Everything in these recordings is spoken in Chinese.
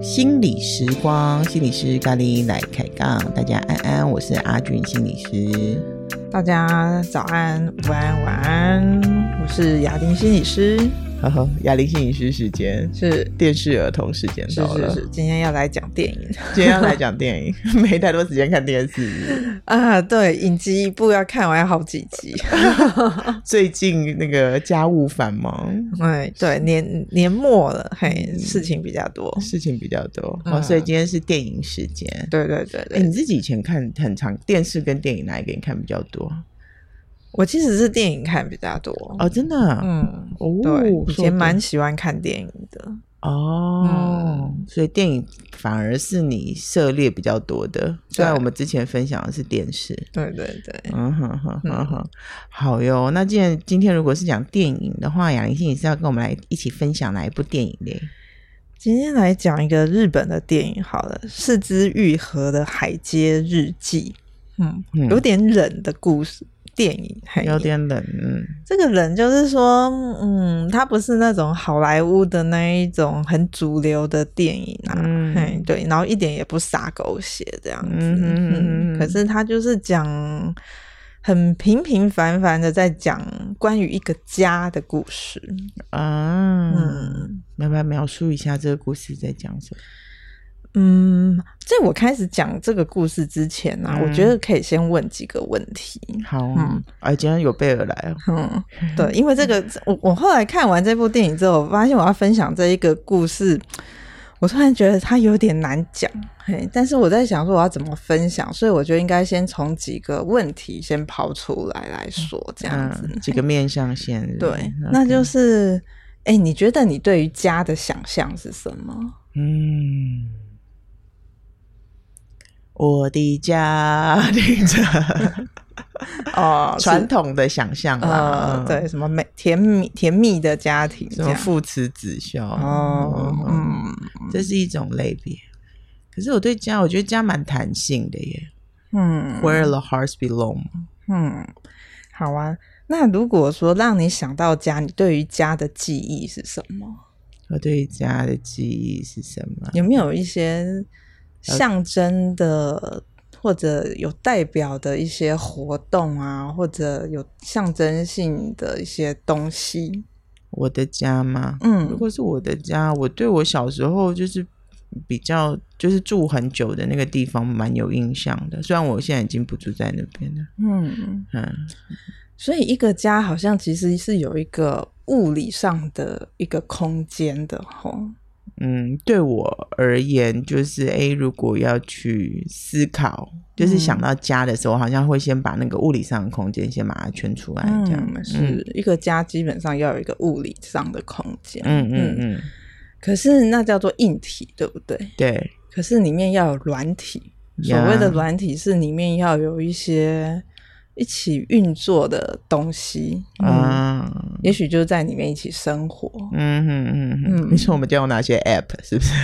心理时光，心理师咖喱来开杠，大家安安，我是阿俊心理师，大家早安、午安、晚安，我是雅丁心理师。呵呵，雅玲心理师时间是。电视儿童时间到了，是是是，今天要来讲电影，今天要来讲电影，没太多时间看电视。啊。对，影集一部要看完好几集。最近那个家务繁忙，哎，对，年年末了，嘿，事情比较多，事情比较多，嗯、哦，所以今天是电影时间。对对对对，哎，你自己以前看很长电视跟电影哪一个你看比较多？我其实是电影看比较多哦，真的，嗯，哦，对，以前蛮喜欢看电影的哦，嗯，所以电影反而是你涉猎比较多的，虽然我们之前分享的是电视，对对对，嗯哼哼哼哼，好哟。那既然今天如果是讲电影的话，雅玲心你是要跟我们来一起分享哪一部电影嘞？今天来讲一个日本的电影，好了，四之愈合的《海街日记》，嗯，有点冷的故事。电影有点冷，嗯，这个冷就是说，嗯，它不是那种好莱坞的那一种很主流的电影啊，嗯，对，然后一点也不洒狗血这样子，嗯，嗯，嗯，可是它就是讲很平平凡凡的在讲关于一个家的故事。啊，嗯，要不要描述一下这个故事在讲什么？嗯，在我开始讲这个故事之前呢、啊，嗯、我觉得可以先问几个问题。好，嗯，哎，今天有备而来嗯，对，因为这个，我我后来看完这部电影之后，我发现我要分享这一个故事，我突然觉得它有点难讲。嘿，但是我在想说我要怎么分享，所以我觉得应该先从几个问题先抛出来来说，这样子，嗯、几个面向先。对那就是，哎，你觉得你对于家的想象是什么？嗯。我的家庭着哦，传统的想象啊，对，什么美甜蜜甜蜜的家庭，什么父慈子孝哦，嗯，这是一种类别。可是我对家，我觉得家蛮弹性的耶。嗯，Where the hearts belong。嗯，好啊。那如果说让你想到家，你对于家的记忆是什么？我对于家的记忆是什么？有没有一些？象征的或者有代表的一些活动啊，或者有象征性的一些东西。我的家吗？嗯，如果是我的家，我对我小时候就是比较就是住很久的那个地方蛮有印象的。虽然我现在已经不住在那边了。嗯嗯，所以一个家好像其实是有一个物理上的一个空间的吼。嗯，对我而言，就是诶，如果要去思考，就是想到家的时候，嗯、好像会先把那个物理上的空间先把它圈出来，这样、嗯、是一个家，基本上要有一个物理上的空间。嗯嗯嗯。嗯，可是那叫做硬体，对不对？对。可是里面要有软体，所谓的软体是里面要有一些。一起运作的东西啊，嗯、也许就在里面一起生活。嗯嗯嗯嗯，你说我们家有哪些 App？是不是？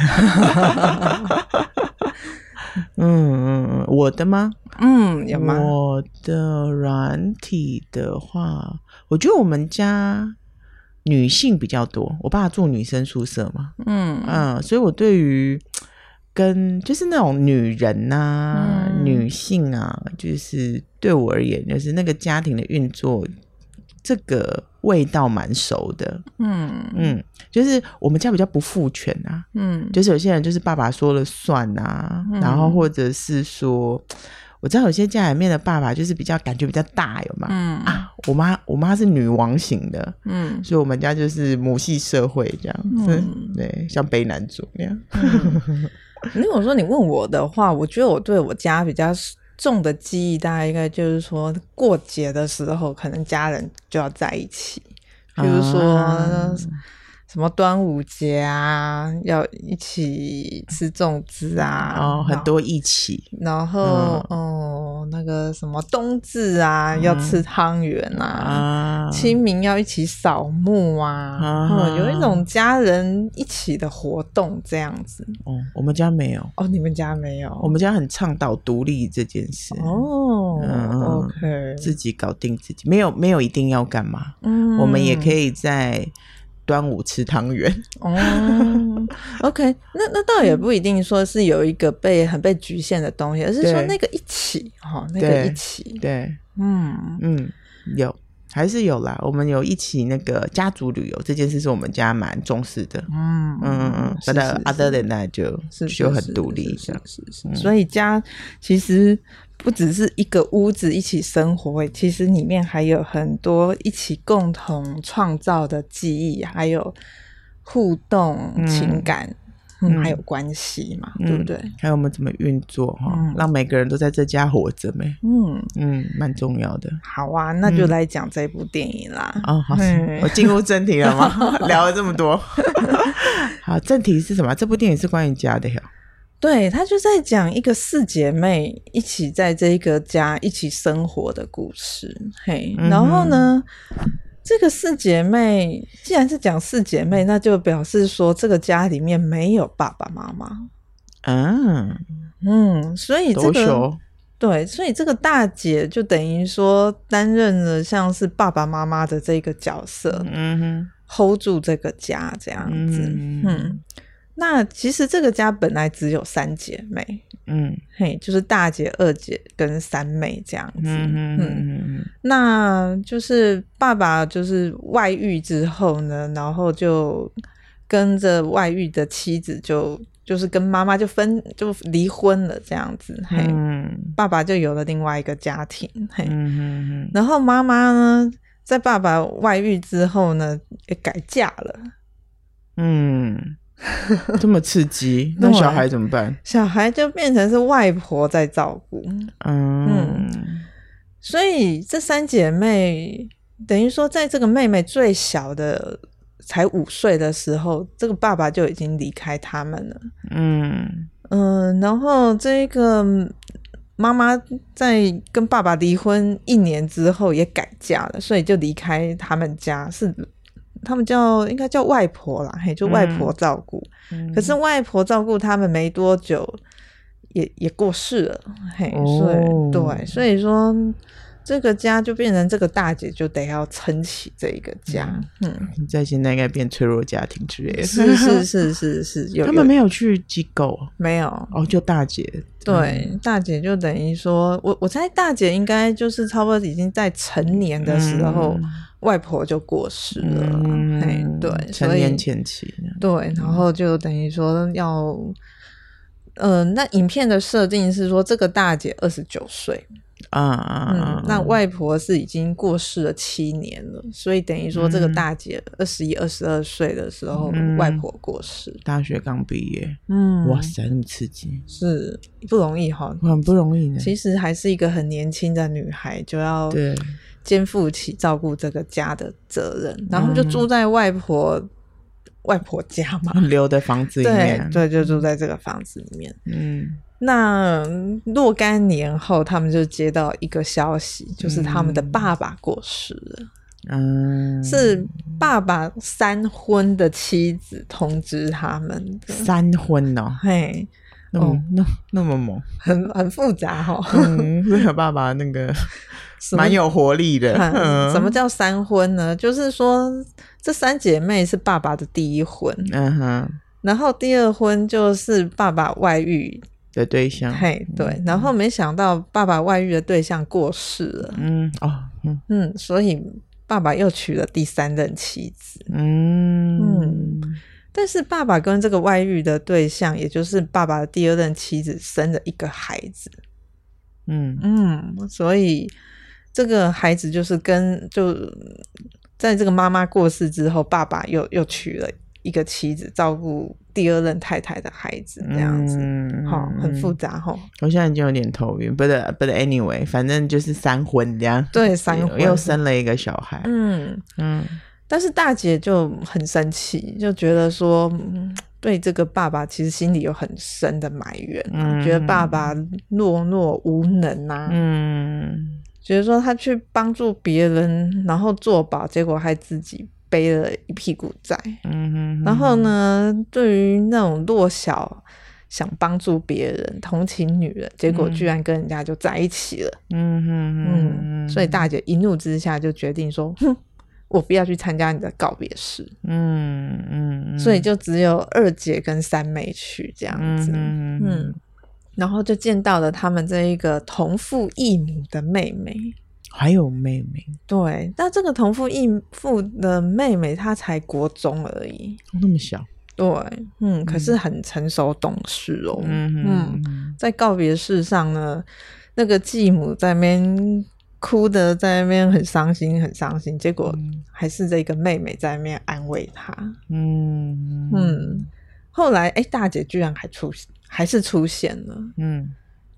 嗯嗯嗯，我的吗？嗯，有吗？我的软体的话，我觉得我们家女性比较多。我爸住女生宿舍嘛，嗯嗯，所以我对于。跟就是那种女人呐、啊，嗯、女性啊，就是对我而言，就是那个家庭的运作，这个味道蛮熟的。嗯嗯，就是我们家比较不父权啊。嗯，就是有些人就是爸爸说了算啊，嗯、然后或者是说，我知道有些家里面的爸爸就是比较感觉比较大，有吗？嗯啊，我妈我妈是女王型的，嗯，所以我们家就是母系社会这样子，嗯、对，像卑南族那样。嗯 如果说你问我的话，我觉得我对我家比较重的记忆，大概应该就是说过节的时候，可能家人就要在一起，比如说。什么端午节啊，要一起吃粽子啊，哦，很多一起。然后，哦、那个什么冬至啊，嗯、要吃汤圆啊，啊清明要一起扫墓啊，啊嗯、有一种家人一起的活动这样子。哦，我们家没有。哦，你们家没有？我们家很倡导独立这件事。哦，嗯、，OK，自己搞定自己，没有没有一定要干嘛，嗯，我们也可以在端午吃汤圆哦。OK，那那倒也不一定说是有一个被很被局限的东西，而是说那个一起哈，那个一起，对，嗯嗯，有。还是有啦，我们有一起那个家族旅游这件事，是我们家蛮重视的。嗯嗯嗯，But other than that 就是就很独立这样。是是，是。所以家其实不只是一个屋子一起生活，其实里面还有很多一起共同创造的记忆，还有互动情感。还有关系嘛，嗯、对不对？还有我们怎么运作哈，嗯、让每个人都在这家活着没？嗯嗯，蛮重要的。好啊，那就来讲这部电影啦。嗯、哦，好，嗯、我进入正题了吗？聊了这么多，好，正题是什么？这部电影是关于家的哟。对，他就在讲一个四姐妹一起在这一个家一起生活的故事。嘿，然后呢？嗯这个四姐妹，既然是讲四姐妹，那就表示说这个家里面没有爸爸妈妈。嗯嗯，所以这个对，所以这个大姐就等于说担任了像是爸爸妈妈的这个角色，嗯哼，hold 住这个家这样子，嗯。嗯那其实这个家本来只有三姐妹，嗯，嘿，就是大姐、二姐跟三妹这样子，嗯嗯，那就是爸爸就是外遇之后呢，然后就跟着外遇的妻子就就是跟妈妈就分就离婚了这样子，嘿，嗯，爸爸就有了另外一个家庭，嘿，嗯，然后妈妈呢，在爸爸外遇之后呢，也改嫁了，嗯。这么刺激，那小孩怎么办？小孩就变成是外婆在照顾。嗯，嗯，所以这三姐妹等于说，在这个妹妹最小的才五岁的时候，这个爸爸就已经离开他们了。嗯嗯，然后这个妈妈在跟爸爸离婚一年之后也改嫁了，所以就离开他们家是。他们叫应该叫外婆啦，嘿，就外婆照顾。嗯、可是外婆照顾他们没多久也，也也过世了，嘿，哦、所以对，所以说这个家就变成这个大姐就得要撑起这一个家。嗯，在现在应该变脆弱家庭之类的。是 是是是是，有他们没有去机构，没有哦，就大姐。对，嗯、大姐就等于说，我我猜大姐应该就是差不多已经在成年的时候。嗯外婆就过世了，嗯、嘿，对，成年前期，对，然后就等于说要，呃，那影片的设定是说这个大姐二十九岁，啊啊，嗯，那外婆是已经过世了七年了，所以等于说这个大姐二十一、二十二岁的时候，嗯、外婆过世，大学刚毕业，嗯，哇塞，那么刺激，是不容易哈，很不容易呢。其实还是一个很年轻的女孩，就要对。肩负起照顾这个家的责任，然后就住在外婆、嗯、外婆家嘛，留的房子里面，对，对，就住在这个房子里面。嗯，那若干年后，他们就接到一个消息，就是他们的爸爸过世了。嗯，是爸爸三婚的妻子通知他们的。三婚哦，嘿，哦，那那么猛，很很复杂哈、哦。嗯，这个爸爸那个。蛮有活力的。嗯，什么叫三婚呢？就是说，这三姐妹是爸爸的第一婚，嗯哼，然后第二婚就是爸爸外遇的对象。嘿，对，然后没想到爸爸外遇的对象过世了，嗯哦，嗯嗯，所以爸爸又娶了第三任妻子，嗯嗯，但是爸爸跟这个外遇的对象，也就是爸爸的第二任妻子，生了一个孩子，嗯嗯，所以。这个孩子就是跟就在这个妈妈过世之后，爸爸又又娶了一个妻子，照顾第二任太太的孩子，这样子，好、嗯，很复杂哈。我现在已经有点头晕，but but anyway，反正就是三婚这样。对，三婚又生了一个小孩。嗯嗯，但是大姐就很生气，就觉得说，对这个爸爸其实心里有很深的埋怨，嗯、觉得爸爸懦弱无能啊。嗯。觉得说他去帮助别人，然后做保，结果害自己背了一屁股债。嗯哼哼。然后呢，对于那种弱小想帮助别人、同情女人，结果居然跟人家就在一起了。嗯哼哼。嗯，嗯，所以大姐一怒之下就决定说，哼，我不要去参加你的告别式，嗯嗯，所以就只有二姐跟三妹去这样子，嗯，嗯，然后就见到了他们这一个同父异母的妹妹，还有妹妹，对，但这个同父异父的妹妹她才国中而已，那么小。对，嗯，可是很成熟懂事哦。嗯嗯，在告别式上呢，那个继母在那边哭的，在那边很伤心，很伤心。结果还是这个妹妹在那边安慰她。嗯嗯，后来哎，大姐居然还出现，还是出现了。嗯。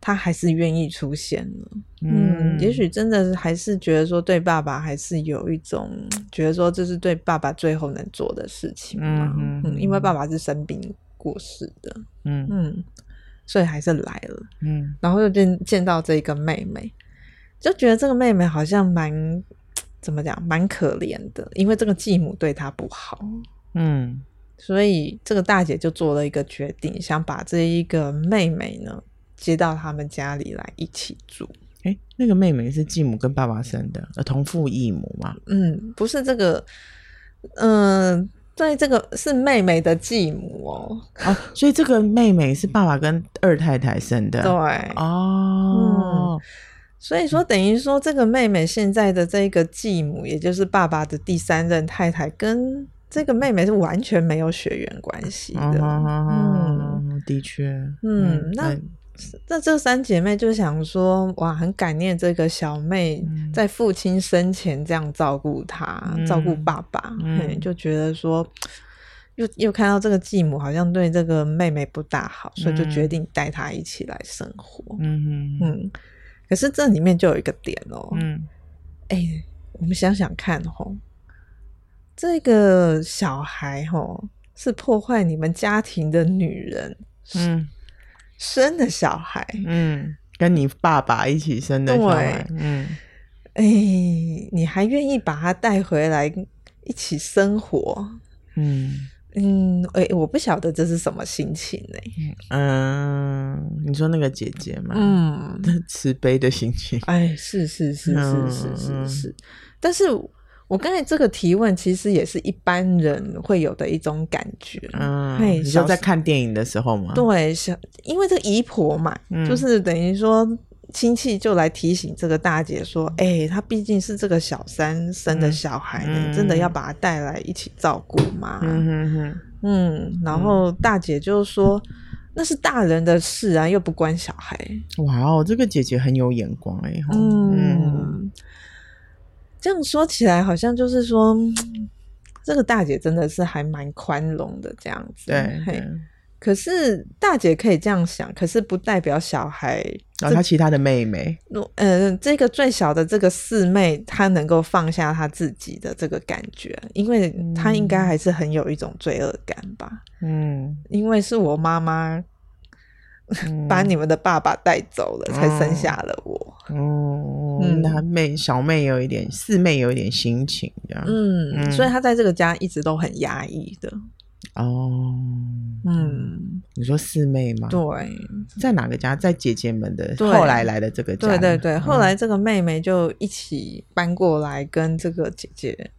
他还是愿意出现了，嗯，也许真的是还是觉得说对爸爸还是有一种觉得说这是对爸爸最后能做的事情嘛，嗯，嗯，因为爸爸是生病过世的，嗯嗯，所以还是来了，嗯，然后又见见到这个妹妹，就觉得这个妹妹好像蛮怎么讲，蛮可怜的，因为这个继母对她不好，嗯，所以这个大姐就做了一个决定，想把这一个妹妹呢。接到他们家里来一起住。哎、欸，那个妹妹是继母跟爸爸生的，同父异母吗？嗯，不是这个，嗯、呃，对，这个是妹妹的继母哦。哦，所以这个妹妹是爸爸跟二太太生的。对，哦、嗯，所以说等于说这个妹妹现在的这个继母，也就是爸爸的第三任太太，跟这个妹妹是完全没有血缘关系的。嗯，的确，嗯，嗯那。那这三姐妹就想说，哇，很感念这个小妹在父亲生前这样照顾她，嗯、照顾爸爸，嗯、就觉得说，又又看到这个继母好像对这个妹妹不大好，所以就决定带她一起来生活。嗯嗯，可是这里面就有一个点哦，嗯，哎、欸，我们想想看吼，这个小孩吼是破坏你们家庭的女人，嗯。生的小孩，嗯，跟你爸爸一起生的小孩，嗯，哎、欸，你还愿意把他带回来一起生活，嗯。嗯，哎、欸，我不晓得这是什么心情呢、欸？嗯，你说那个姐姐嘛，嗯，慈悲的心情，哎，是是是是是是是，但是。我刚才这个提问，其实也是一般人会有的一种感觉。嗯，你说在看电影的时候吗？对，小因为这个姨婆嘛，嗯、就是等于说亲戚就来提醒这个大姐说：“哎、欸，她毕竟是这个小三生的小孩，嗯、你真的要把她带来一起照顾吗？”嗯哼哼，嗯，然后大姐就说：“那是大人的事啊，又不关小孩。”哇哦，这个姐姐很有眼光哎。嗯。嗯这样说起来，好像就是说，这个大姐真的是还蛮宽容的这样子。对，对，可是大姐可以这样想，可是不代表小孩，然后她其他的妹妹，嗯、呃，这个最小的这个四妹，她能够放下她自己的这个感觉，因为她应该还是很有一种罪恶感吧。嗯，因为是我妈妈。把你们的爸爸带走了，嗯、才生下了我。哦、嗯，那妹小妹有一点，四妹有一点心情这样。嗯，嗯，所以她在这个家一直都很压抑的。哦，嗯，你说四妹吗？对，在哪个家？在姐姐们的后来来的这个家。对对对，后来这个妹妹就一起搬过来，跟这个姐姐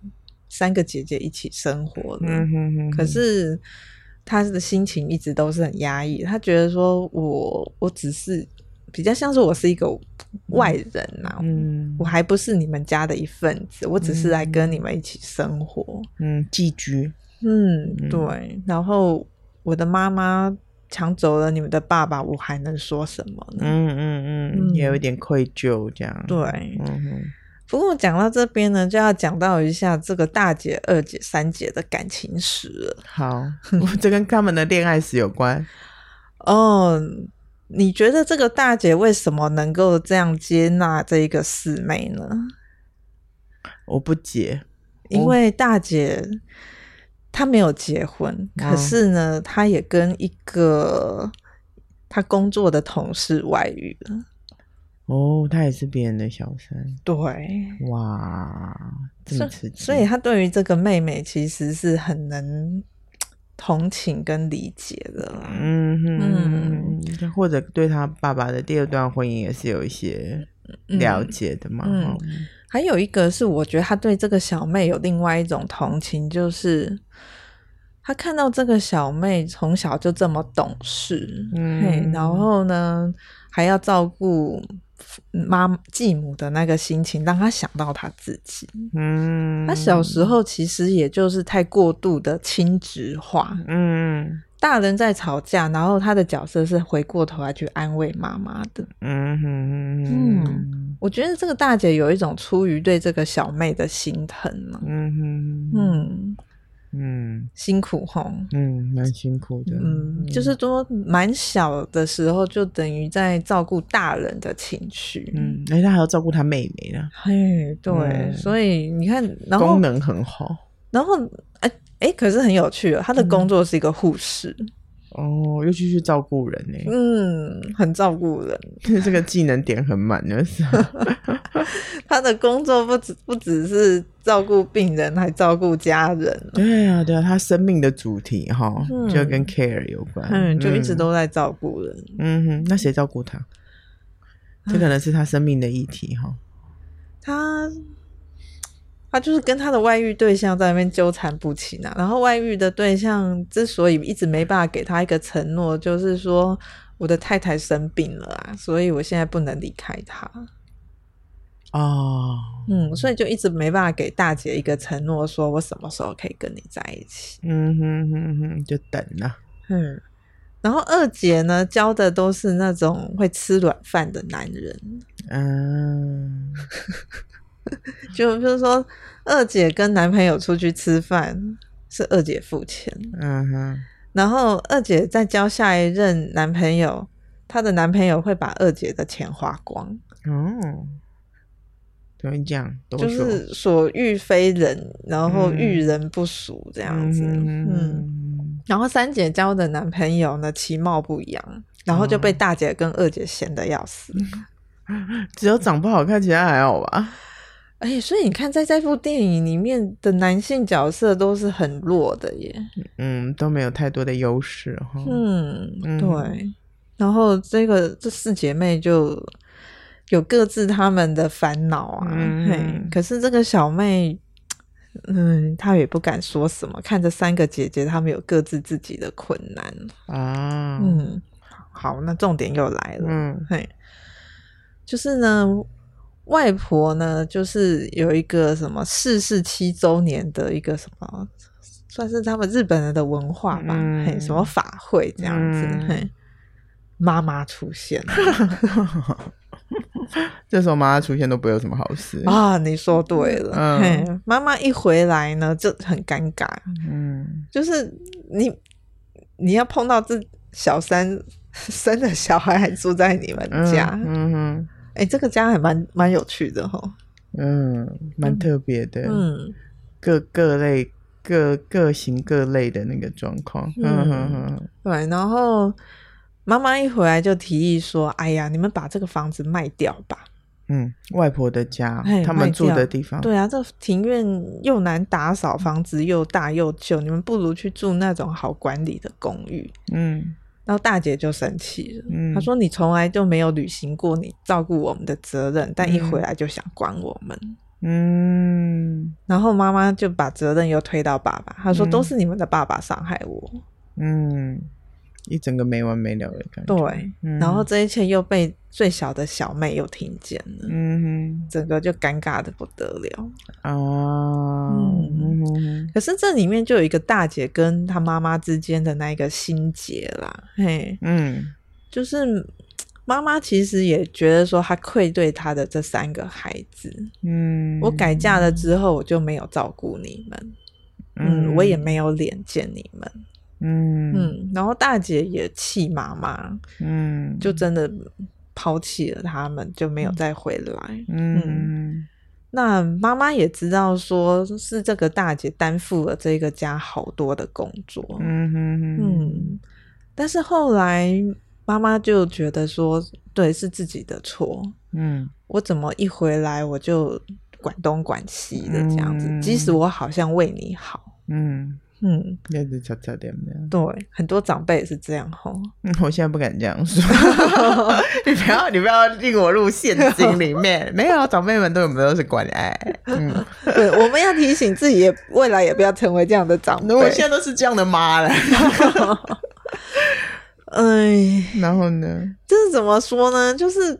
三个姐姐一起生活了。嗯哼哼，可是。他的心情一直都是很压抑，他觉得说我我只是比较像是我是一个外人呐、啊，嗯，我还不是你们家的一份子，我只是来跟你们一起生活，嗯，寄居，嗯，对。然后我的妈妈抢走了你们的爸爸，我还能说什么呢？嗯嗯嗯，也有一点愧疚这样，对，嗯哼。不过讲到这边呢，就要讲到一下这个大姐、二姐、三姐的感情史了。好，这跟他们的恋爱史有关。哦，你觉得这个大姐为什么能够这样接纳这一个四妹呢？我不解，因为大姐她没有结婚，哦、可是呢，她也跟一个她工作的同事外遇了。哦，他也是别人的小三，对，哇，这么刺激。所以他对于这个妹妹其实是很能同情跟理解的，嗯哼，嗯，或者对他爸爸的第二段婚姻也是有一些了解的嘛。嗯，嗯，还有一个是，我觉得他对这个小妹有另外一种同情，就是他看到这个小妹从小就这么懂事，嗯，然后呢还要照顾。妈继母的那个心情，让他想到他自己。嗯，他小时候其实也就是太过度的亲职化。嗯，大人在吵架，然后他的角色是回过头来去安慰妈妈的。嗯哼嗯，我觉得这个大姐有一种出于对这个小妹的心疼。嗯哼嗯。嗯，辛苦吼，嗯，蛮辛苦的，嗯，就是说蛮小的时候就等于在照顾大人的情绪，嗯，而且他还要照顾他妹妹呢，嘿，对，嗯、所以你看，然后功能很好，然后哎哎、欸欸，可是很有趣哦，他的工作是一个护士。嗯哦，又继续照顾人呢？嗯，很照顾人，这个技能点很满，就 是他的工作不只不只是照顾病人，还照顾家人。对啊，对啊，他生命的主题哈，嗯、就跟 care 有关，嗯，就一直都在照顾人。嗯哼，那谁照顾他？这可能是他生命的议题哈。他。他就是跟他的外遇对象在那边纠缠不清啊，然后外遇的对象之所以一直没办法给他一个承诺，就是说我的太太生病了啊，所以我现在不能离开他。哦，嗯，所以就一直没办法给大姐一个承诺，说我什么时候可以跟你在一起。嗯哼哼哼，就等了。嗯，然后二姐呢，教的都是那种会吃软饭的男人。嗯。就 就是说，二姐跟男朋友出去吃饭是二姐付钱，嗯哼，然后二姐再交下一任男朋友，她的男朋友会把二姐的钱花光，哦，怎么讲？就是所欲非人，然后遇人不淑这样子，嗯，嗯，然后三姐交的男朋友呢，其貌不扬，然后就被大姐跟二姐嫌得要死，只有长不好看，其他还好吧。哎、欸，所以你看，在这部电影里面的男性角色都是很弱的耶，嗯，都没有太多的优势哈。嗯，嗯对。然后这个这四姐妹就有各自他们的烦恼啊，嗯、嘿。可是这个小妹，嗯，她也不敢说什么，看着三个姐姐，她们有各自自己的困难啊。嗯，好，那重点又来了，嗯，嘿，就是呢。外婆呢，就是有一个什么逝世七周年的一个什么，算是他们日本人的文化吧，嗯、嘿，什么法会这样子，嗯、嘿，妈妈出现了，这时候妈妈出现都不会有什么好事啊，你说对了，嗯、嘿，妈妈一回来呢就很尴尬，嗯，就是你你要碰到这小三 生的小孩还住在你们家，嗯，嗯哼。哎、欸，这个家还蛮蛮有趣的哈，嗯，蛮特别的，嗯，各各类各各型各类的那个状况，嗯。哼哼，对，然后妈妈一回来就提议说：“哎呀，你们把这个房子卖掉吧。”嗯，外婆的家，他们住的地方，对啊，这庭院又难打扫，房子又大又旧，你们不如去住那种好管理的公寓，嗯。然后大姐就生气了，嗯、她说：“你从来就没有履行过你照顾我们的责任，但一回来就想管我们。”嗯，然后妈妈就把责任又推到爸爸，她说：“都是你们的爸爸伤害我。”嗯。一整个没完没了的感觉。对，嗯、然后这一切又被最小的小妹又听见了，嗯哼，整个就尴尬的不得了。哦，嗯哼，可是这里面就有一个大姐跟她妈妈之间的那一个心结啦，嘿，嗯，就是妈妈其实也觉得说她愧对她的这三个孩子，嗯，我改嫁了之后我就没有照顾你们，嗯，嗯，我也没有脸见你们。嗯嗯，然后大姐也气妈妈，嗯，就真的抛弃了他们，就没有再回来。嗯，嗯，那妈妈也知道，说是这个大姐担负了这个家好多的工作。嗯哼哼嗯，但是后来妈妈就觉得说，对，是自己的错。嗯，我怎么一回来我就管东管西的这样子，嗯，即使我好像为你好。嗯。嗯，那是差差点的。对，很多长辈也是这样吼。嗯，我现在不敢这样说，你不要，你不要令我入陷阱里面。没有，长辈们对我们都是关爱。嗯，对，我们要提醒自己，也未来也不要成为这样的长辈。我现在都是这样的妈了。哎，然后呢？这是怎么说呢？就是。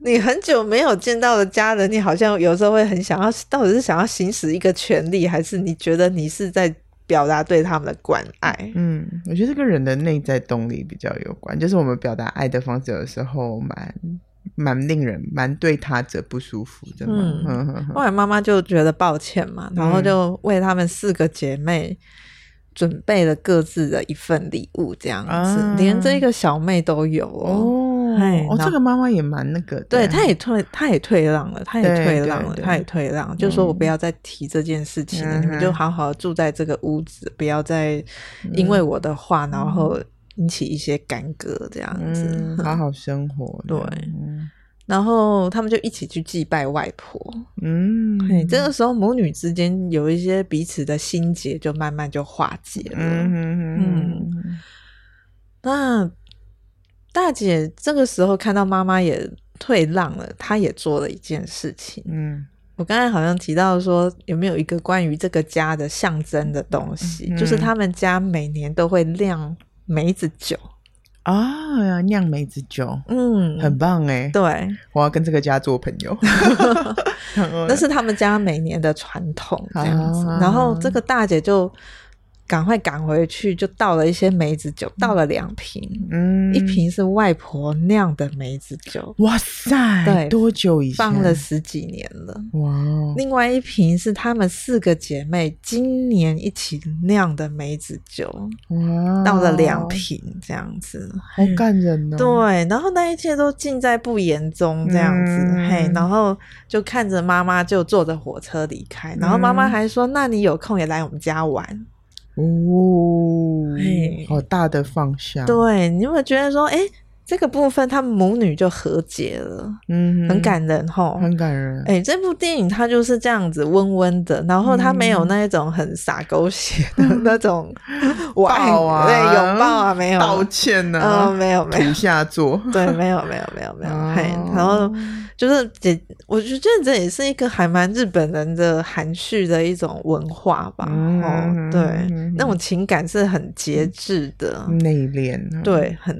你很久没有见到的家人，你好像有时候会很想要，到底是想要行使一个权利，还是你觉得你是在表达对他们的关爱？嗯，我觉得这跟人的内在动力比较有关，就是我们表达爱的方式有时候蛮蛮令人蛮对他者不舒服的嘛。嗯，后来妈妈就觉得抱歉嘛，然后就为他们四个姐妹准备了各自的一份礼物，这样子，啊、连这个小妹都有哦。哦，这个妈妈也蛮那个，对，她也退，她也退让了，她也退让了，她也退让，就说我不要再提这件事情了，你们就好好住在这个屋子，不要再因为我的话，然后引起一些干戈这样子，好好生活。对，然后他们就一起去祭拜外婆。嗯，这个时候母女之间有一些彼此的心结，就慢慢就化解了。嗯，那。大姐这个时候看到妈妈也退让了，她也做了一件事情。嗯，我刚才好像提到说，有没有一个关于这个家的象征的东西？嗯、就是他们家每年都会酿梅子酒啊，要酿梅子酒，嗯，很棒哎。对，我要跟这个家做朋友。那是他们家每年的传统这样子。啊、然后这个大姐就。赶快赶回去，就倒了一些梅子酒，倒了两瓶，嗯，一瓶是外婆酿的梅子酒，哇塞，对，多久以前？放了十几年了，哇！另外一瓶是她们四个姐妹今年一起酿的梅子酒，哇，倒了两瓶，这样子，好感人哦。对，然后那一切都尽在不言中，这样子，嗯、嘿，然后就看着妈妈就坐着火车离开，然后妈妈还说：“嗯、那你有空也来我们家玩。”哦，好大的放下。对，你有没有觉得说，哎，这个部分他们母女就和解了，嗯，很感人哈，很感人。哎，这部电影它就是这样子温温的，然后它没有那一种很洒狗血的那种 抱啊，对，拥抱啊，没有道歉呢，嗯，没有，没有，土下座，对，没有，没有，没有，没有，嘿，然后。就是姐，我觉得这也是一个还蛮日本人的含蓄的一种文化吧。嗯、哦，对，嗯、那种情感是很节制的，内敛，对，很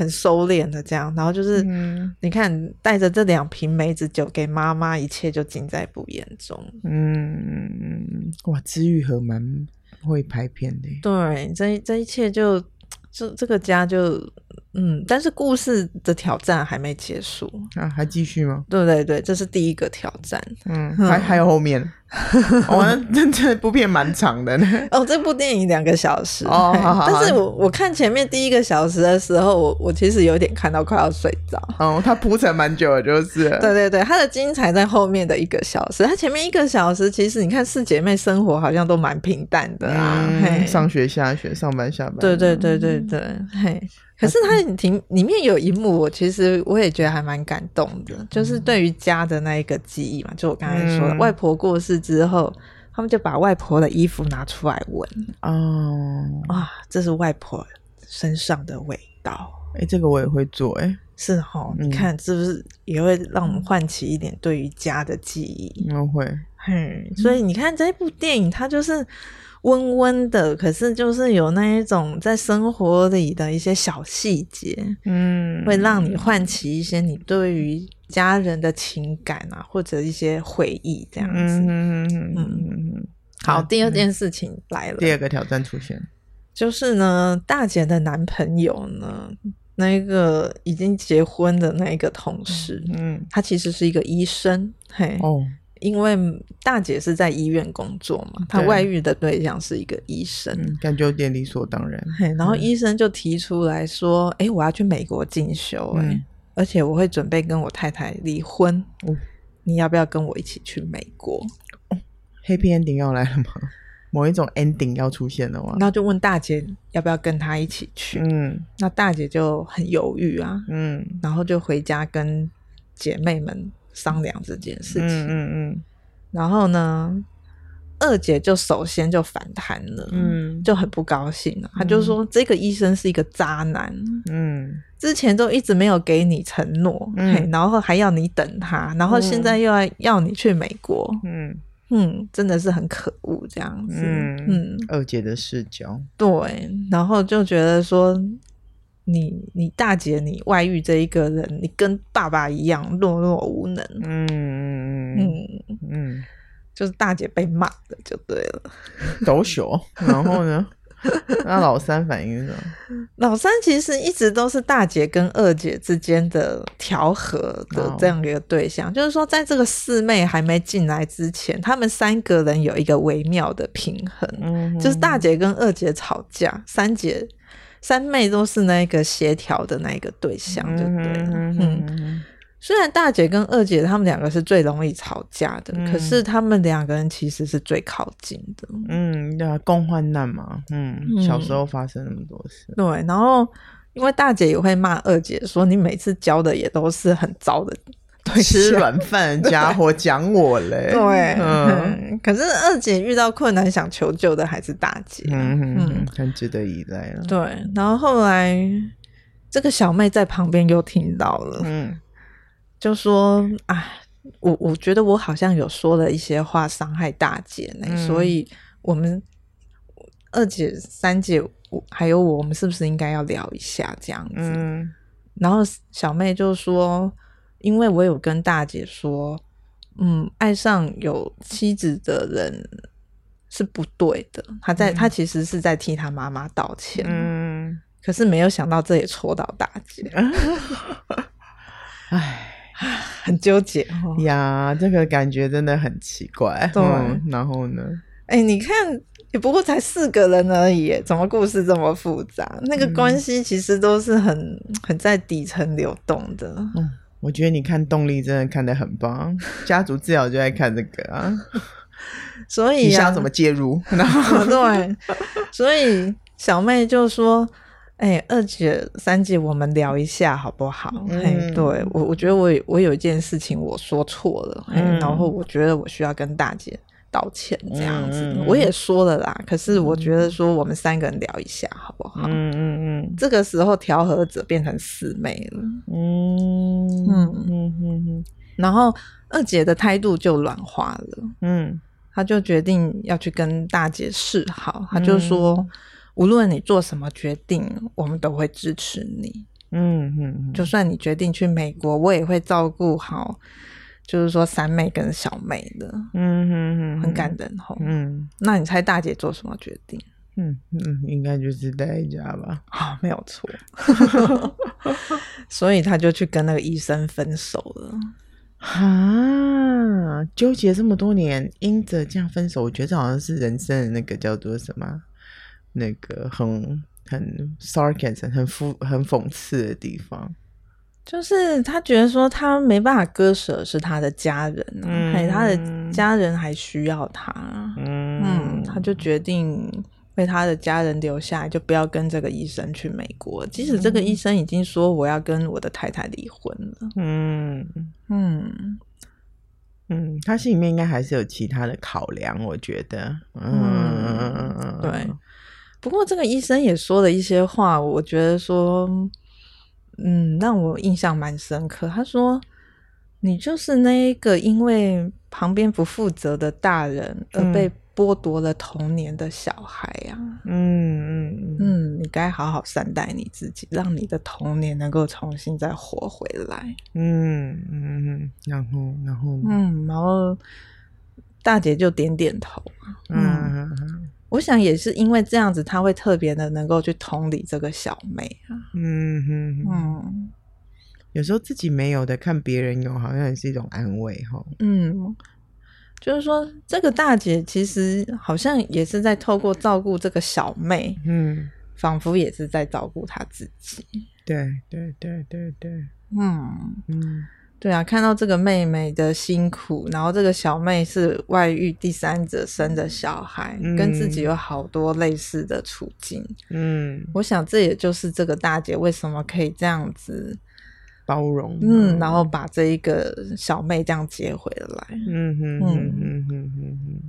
很收敛的这样。然后就是，嗯、你看带着这两瓶梅子酒给妈妈，一切就尽在不言中。嗯，哇，知玉和蛮会拍片的。对，这这一切就这这个家就。嗯，但是故事的挑战还没结束啊，还继续吗？对对对，这是第一个挑战。嗯，还还有后面。我们这部片蛮长的呢。哦，这部电影两个小时哦，但是我我看前面第一个小时的时候，我我其实有点看到快要睡着。哦，它铺陈蛮久的，就是。对对对，它的精彩在后面的一个小时。它前面一个小时，其实你看四姐妹生活好像都蛮平淡的啊，上学下学，上班下班。对对对对对，嘿。可是它挺里面有一幕，我其实我也觉得还蛮感动的，就是对于家的那一个记忆嘛，就我刚才说的，外婆过世之后，他们就把外婆的衣服拿出来闻，哦，哇，这是外婆身上的味道，哎，这个我也会做，哎，是哈，你看是不是也会让我们唤起一点对于家的记忆？嗯，会，嗯，所以你看这一部电影，它就是。温温的，可是就是有那一种在生活里的一些小细节，嗯，会让你唤起一些你对于家人的情感啊，或者一些回忆这样子。嗯嗯嗯嗯。好，第二件事情来了，第二个挑战出现，就是呢，大姐的男朋友呢，那个已经结婚的那个同事，嗯，他其实是一个医生，嘿，哦。因为大姐是在医院工作嘛，她外遇的对象是一个医生，嗯、感觉有点理所当然。然后医生就提出来说：“哎、嗯，我要去美国进修，哎、嗯，而且我会准备跟我太太离婚，嗯、你要不要跟我一起去美国？”哦，Happy Ending 要来了吗？某一种 ending 要出现了吗？然后就问大姐要不要跟他一起去。嗯，那大姐就很犹豫啊，嗯，然后就回家跟姐妹们。商量这件事情，嗯嗯嗯，然后呢，二姐就首先就反弹了，嗯，就很不高兴了。她就说这个医生是一个渣男，嗯，之前都一直没有给你承诺，嗯，然后还要你等他，然后现在又要要你去美国，嗯。嗯，真的是很可恶这样子，嗯嗯，二姐的视角，对，然后就觉得说你你大姐你外遇这一个人，你跟爸爸一样懦弱无能，嗯嗯嗯嗯。就是大姐被骂的就对了，抖擞。然后呢，那老三反应呢？老三其实一直都是大姐跟二姐之间的调和的这样一个对象。Oh. 就是说，在这个四妹还没进来之前，他们三个人有一个微妙的平衡。Mm hmm. 就是大姐跟二姐吵架，三姐、三妹都是那个协调的那个对象，就对了。Mm hmm. 嗯。虽然大姐跟二姐她们两个是最容易吵架的，嗯、可是她们两个人其实是最靠近的。嗯，对啊，共患难嘛。嗯，嗯小时候发生那么多事。对，然后因为大姐也会骂二姐说：“你每次教的也都是很糟的，对吃软饭的家伙讲我嘞。”对，嗯。可是二姐遇到困难想求救的还是大姐。嗯很值得依赖了。对，然后后来这个小妹在旁边又听到了。嗯。就说啊，我我觉得我好像有说了一些话伤害大姐呢，嗯、所以我们二姐、三姐还有我，我们是不是应该要聊一下这样子？嗯、然后小妹就说，因为我有跟大姐说，嗯，爱上有妻子的人是不对的。她在，她、嗯、其实是在替她妈妈道歉。嗯，可是没有想到这也戳到大姐。唉。很纠结 呀，这个感觉真的很奇怪。对，嗯、然后呢？哎、欸，你看，也不过才四个人而已，怎么故事这么复杂？那个关系其实都是很很在底层流动的。嗯，我觉得你看动力真的看得很棒，家族治疗就在看这个啊。所以、啊、你想怎么介入？对，所以小妹就说。哎、欸，二姐、三姐，我们聊一下好不好？嗯、嘿，对我，我觉得我我有一件事情我说错了，嗯、然后我觉得我需要跟大姐道歉，这样子，嗯、我也说了啦。可是我觉得说我们三个人聊一下好不好？嗯嗯嗯。这个时候调和者变成四妹了，嗯嗯嗯嗯。然后二姐的态度就软化了，嗯，她就决定要去跟大姐示好，她就说。嗯无论你做什么决定，我们都会支持你。嗯嗯，就算你决定去美国，我也会照顾好，就是说三妹跟小妹的。嗯哼哼，很感人吼。嗯，那你猜大姐做什么决定？嗯嗯，应该就是待在家吧。好，没有错。所以他就去跟那个医生分手了。啊，纠结这么多年，因着这样分手，我觉得这好像是人生的那个叫做什么？那个很很 sarcasm 很讽很讽刺的地方，就是他觉得说他没办法割舍是他的家人，啊，嗯，还他的家人还需要他，嗯，嗯，他就决定为他的家人留下来，就不要跟这个医生去美国，即使这个医生已经说我要跟我的太太离婚了，嗯。嗯。嗯，他心里面应该还是有其他的考量，我觉得，嗯，嗯对。不过这个医生也说了一些话，我觉得说，嗯，让我印象蛮深刻。他说：“你就是那一个因为旁边不负责的大人而被剥夺了童年的小孩呀。嗯嗯嗯，你该好好善待你自己，让你的童年能够重新再活回来。嗯嗯嗯，然后然后嗯，然后大姐就点点头。嗯。嗯”我想也是因为这样子，他会特别的能够去同理这个小妹啊。嗯哼嗯，有时候自己没有的，看别人有，好像也是一种安慰哈。嗯，就是说这个大姐其实好像也是在透过照顾这个小妹，嗯，仿佛也是在照顾她自己。对对对对对，嗯嗯。对啊，看到这个妹妹的辛苦，然后这个小妹是外遇第三者生的小孩，嗯、跟自己有好多类似的处境。嗯，我想这也就是这个大姐为什么可以这样子包容，嗯，然后把这一个小妹这样接回来。嗯哼嗯哼嗯哼嗯哼。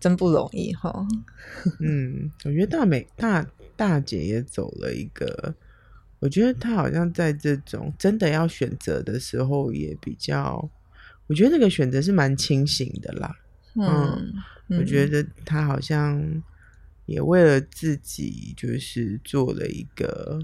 真不容易哈。嗯，我觉得大美大大姐也走了一个，我觉得他好像在这种真的要选择的时候也比较，我觉得那个选择是蛮清醒的啦。嗯，嗯，我觉得他好像也为了自己，就是做了一个。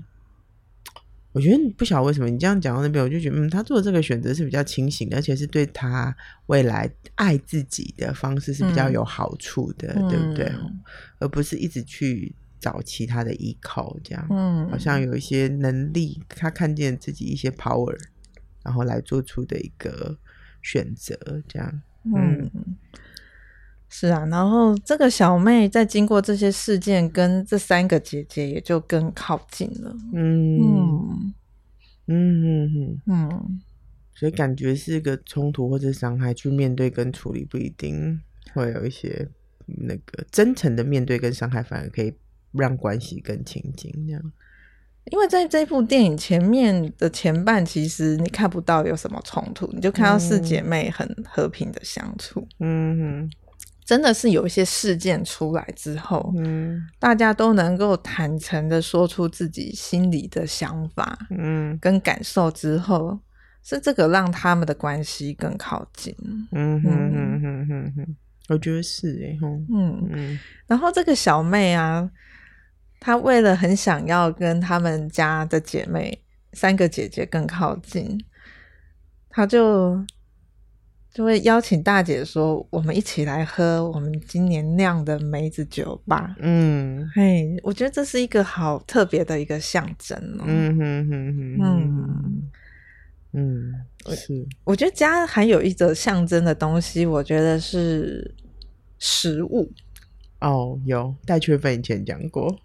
我觉得你不晓得为什么你这样讲到那边，我就觉得，嗯，他做的这个选择是比较清醒的，而且是对他未来爱自己的方式是比较有好处的，嗯、对不对？嗯、而不是一直去找其他的依靠，这样，嗯，好像有一些能力，他看见自己一些 power，然后来做出的一个选择，这样，嗯。嗯是啊，然后这个小妹在经过这些事件，跟这三个姐姐也就更靠近了。嗯嗯嗯嗯嗯，所以感觉是一个冲突或者伤害，去面对跟处理不一定会有一些那个真诚的面对跟伤害，反而可以让关系更亲近。这样，因为在这部电影前面的前半，其实你看不到有什么冲突，你就看到四姐妹很和平的相处。嗯哼。真的是有一些事件出来之后，嗯，大家都能够坦诚的说出自己心里的想法，嗯，跟感受之后，是这个让他们的关系更靠近。嗯哼哼哼哼哼，我觉得是哎，嗯嗯。然后这个小妹啊，她为了很想要跟他们家的姐妹三个姐姐更靠近，他就。就会邀请大姐说：“我们一起来喝我们今年酿的梅子酒吧。”嗯，嘿，我觉得这是一个好特别的一个象征哦。嗯哼哼哼，嗯嗯，是。我觉得家还有一个象征的东西，我觉得是食物。哦，有戴缺芬以前讲过，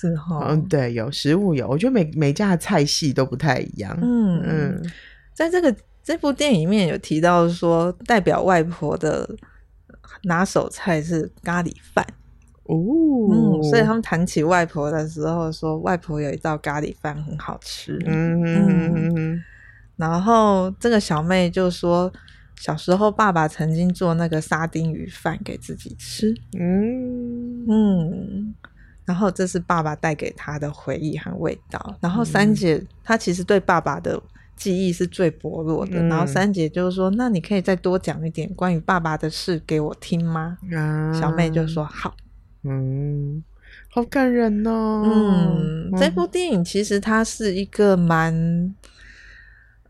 是哈、哦。嗯，对，有食物有。我觉得每每家的菜系都不太一样。嗯嗯，在这个。这部电影里面有提到说，代表外婆的拿手菜是咖喱饭哦，嗯，所以他们谈起外婆的时候说，外婆有一道咖喱饭很好吃，嗯嗯嗯，然后这个小妹就说，小时候爸爸曾经做那个沙丁鱼饭给自己吃，嗯嗯，然后这是爸爸带给他的回忆和味道，然后三姐、嗯、她其实对爸爸的。记忆是最薄弱的，嗯、然后三姐就是说：“那你可以再多讲一点关于爸爸的事给我听吗？”啊、小妹就说：“好。”嗯，好感人哦。嗯，这部电影其实它是一个蛮……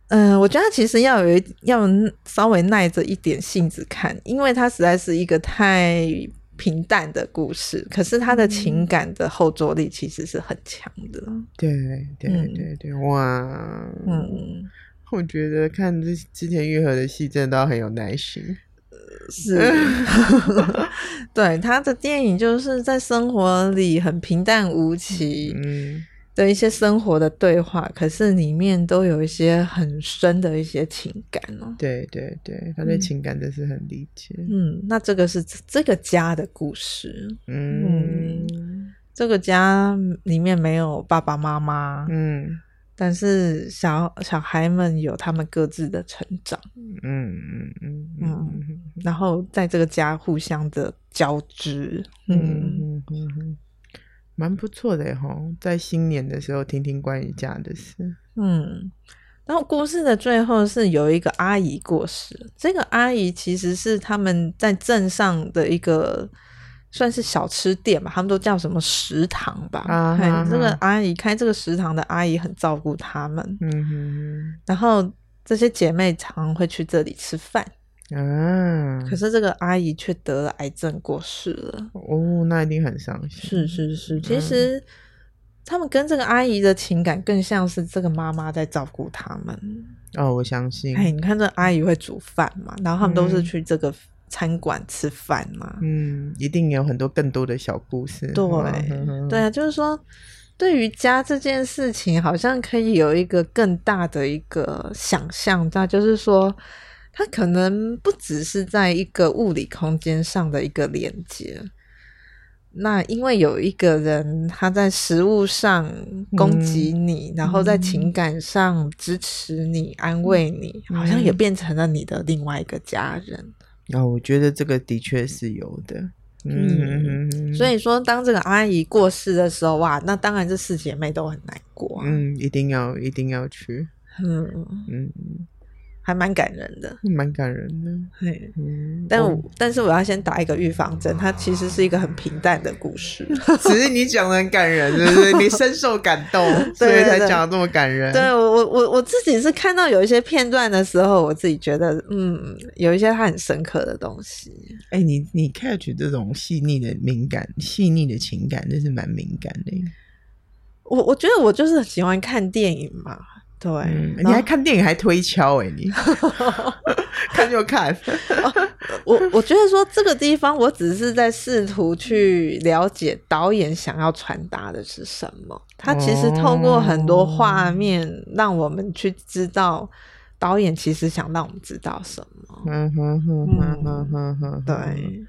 嗯、呃，我觉得它其实要有一要稍微耐着一点性子看，因为它实在是一个太……平淡的故事，可是他的情感的后坐力其实是很强的。对对对对，嗯、哇，嗯，我觉得看之之前愈合的戏，真的都很有耐心。是，对他的电影就是在生活里很平淡无奇。嗯。的一些生活的对话，可是里面都有一些很深的一些情感哦。对对对，他对情感真是很理解。嗯，那这个是这个家的故事。嗯，嗯，这个家里面没有爸爸妈妈。嗯，但是小小孩们有他们各自的成长。嗯嗯嗯嗯，然后在这个家互相的交织。嗯嗯嗯嗯。蛮不错的哈，在新年的时候听听关于家的事。嗯，然后故事的最后是有一个阿姨过世，这个阿姨其实是他们在镇上的一个算是小吃店吧，他们都叫什么食堂吧。啊，这个阿姨开这个食堂的阿姨很照顾他们。嗯哼哼，然后这些姐妹常会去这里吃饭。嗯，可是这个阿姨却得了癌症过世了。哦，那一定很伤心。是是是，其实、嗯、他们跟这个阿姨的情感更像是这个妈妈在照顾他们。哦，我相信。哎，你看这个阿姨会煮饭嘛，然后他们都是去这个餐馆吃饭嘛。嗯，一定有很多更多的小故事。对，嗯、对啊，就是说，对于家这件事情，好像可以有一个更大的一个想象，那就是说。它可能不只是在一个物理空间上的一个连接，那因为有一个人他在食物上攻击你，嗯、然后在情感上支持你、嗯、安慰你，好像也变成了你的另外一个家人。哦、我觉得这个的确是有的，嗯，嗯，所以说，当这个阿姨过世的时候，哇，那当然这四姐妹都很难过。嗯，一定要，一定要去。嗯嗯。还蛮感人的，蛮感人的。嘿，嗯，但我、哦、但是我要先打一个预防针，它其实是一个很平淡的故事。只是你讲的很感人，对不对？你深受感动，所以才讲的这么感人。对，我我我我自己是看到有一些片段的时候，我自己觉得，嗯，有一些它很深刻的东西。哎、欸，你你 catch 这种细腻的敏感、细腻的情感，真是蛮敏感的。我我觉得我就是喜欢看电影嘛。对、嗯，你还看电影还推敲哎、欸，你 看就看。我我觉得说这个地方，我只是在试图去了解导演想要传达的是什么。他其实透过很多画面，让我们去知道导演其实想让我们知道什么。嗯哼哼哼哼哼哼，对，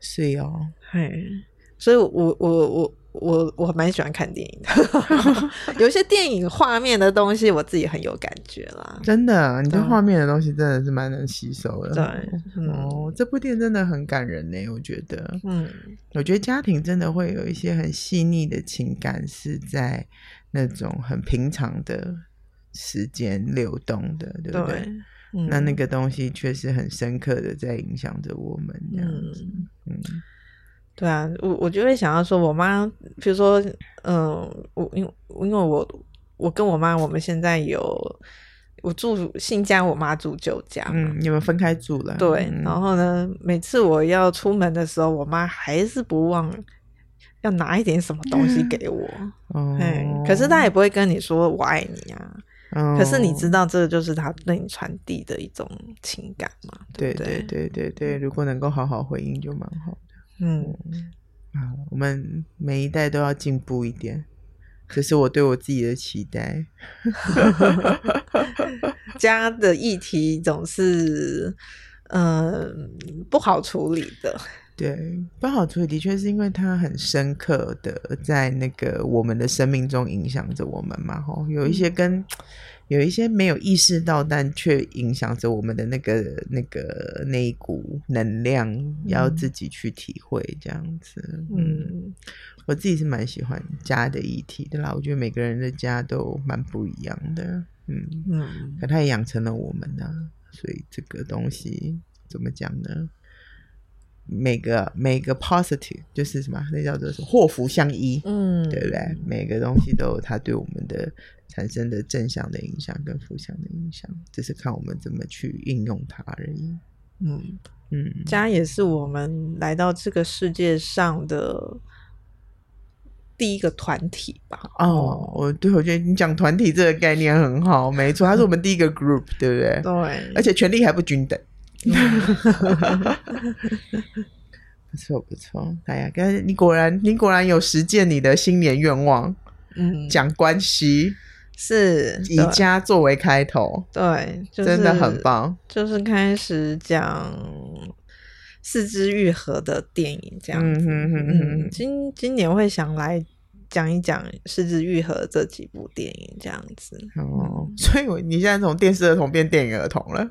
是哦，嘿，所以我我我。我我我蛮喜欢看电影的，有一些电影画面的东西，我自己很有感觉啦。真的，你对画面的东西真的是蛮能吸收的。对，嗯、哦，这部电影真的很感人呢，我觉得。嗯，我觉得家庭真的会有一些很细腻的情感，是在那种很平常的时间流动的，对不对？对嗯、那那个东西确实很深刻的在影响着我们，这样子，嗯。嗯对啊，我我就会想要说，我妈，比如说，嗯，我因因为我我跟我妈，我们现在有我住新家，我妈住旧家，嗯，你们分开住了，对。嗯、然后呢，每次我要出门的时候，我妈还是不忘要拿一点什么东西给我，嗯，可是她也不会跟你说我爱你啊，哦、可是你知道，这个就是她对你传递的一种情感嘛，对对对对对对，如果能够好好回应，就蛮好。嗯，啊，我们每一代都要进步一点，这是我对我自己的期待。家的议题总是，嗯、呃，不好处理的。对，不好处理的确是因为它很深刻的在那个我们的生命中影响着我们嘛。吼，有一些跟。嗯有一些没有意识到，但却影响着我们的那个、那个、那一股能量，要自己去体会这样子。嗯，我自己是蛮喜欢家的议题的啦。我觉得每个人的家都蛮不一样的。嗯嗯，可它也养成了我们呢、啊，所以这个东西怎么讲呢？每个每个 positive 就是什么？那叫做？祸福相依。嗯，对不对？每个东西都有它对我们的。产生的正向的影响跟负向的影响，只是看我们怎么去应用它而已。嗯嗯，家也是我们来到这个世界上的第一个团体吧？哦，我对我觉得你讲团体这个概念很好，没错，它是我们第一个 group，对不对？对，而且权力还不均等。不错不错，哎呀，刚才你果然你果然有实践你的新年愿望。嗯，讲关系。是以家作为开头，对，就是、真的很棒。就是开始讲四肢愈合的电影这样子。嗯哼哼今今年会想来讲一讲四肢愈合这几部电影这样子。哦，所以我你现在从电视儿童变电影儿童了。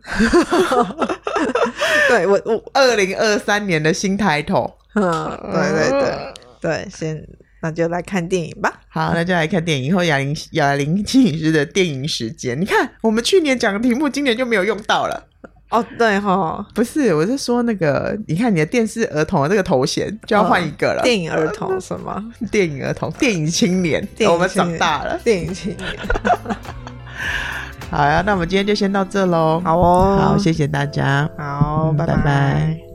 对我我二零二三年的新抬头。嗯，对对对对，先。那就来看电影吧。好，那就来看电影。以后亚铃亚铃摄影师的电影时间，你看我们去年讲的题目，今年就没有用到了。哦，对哈，不是，我是说那个，你看你的电视儿童的这个头衔就要换一个了。电影儿童 什么？电影儿童，电影青年，我们长大了。电影青年。好呀，那我们今天就先到这喽。好哦，好，谢谢大家。好，拜拜。拜拜。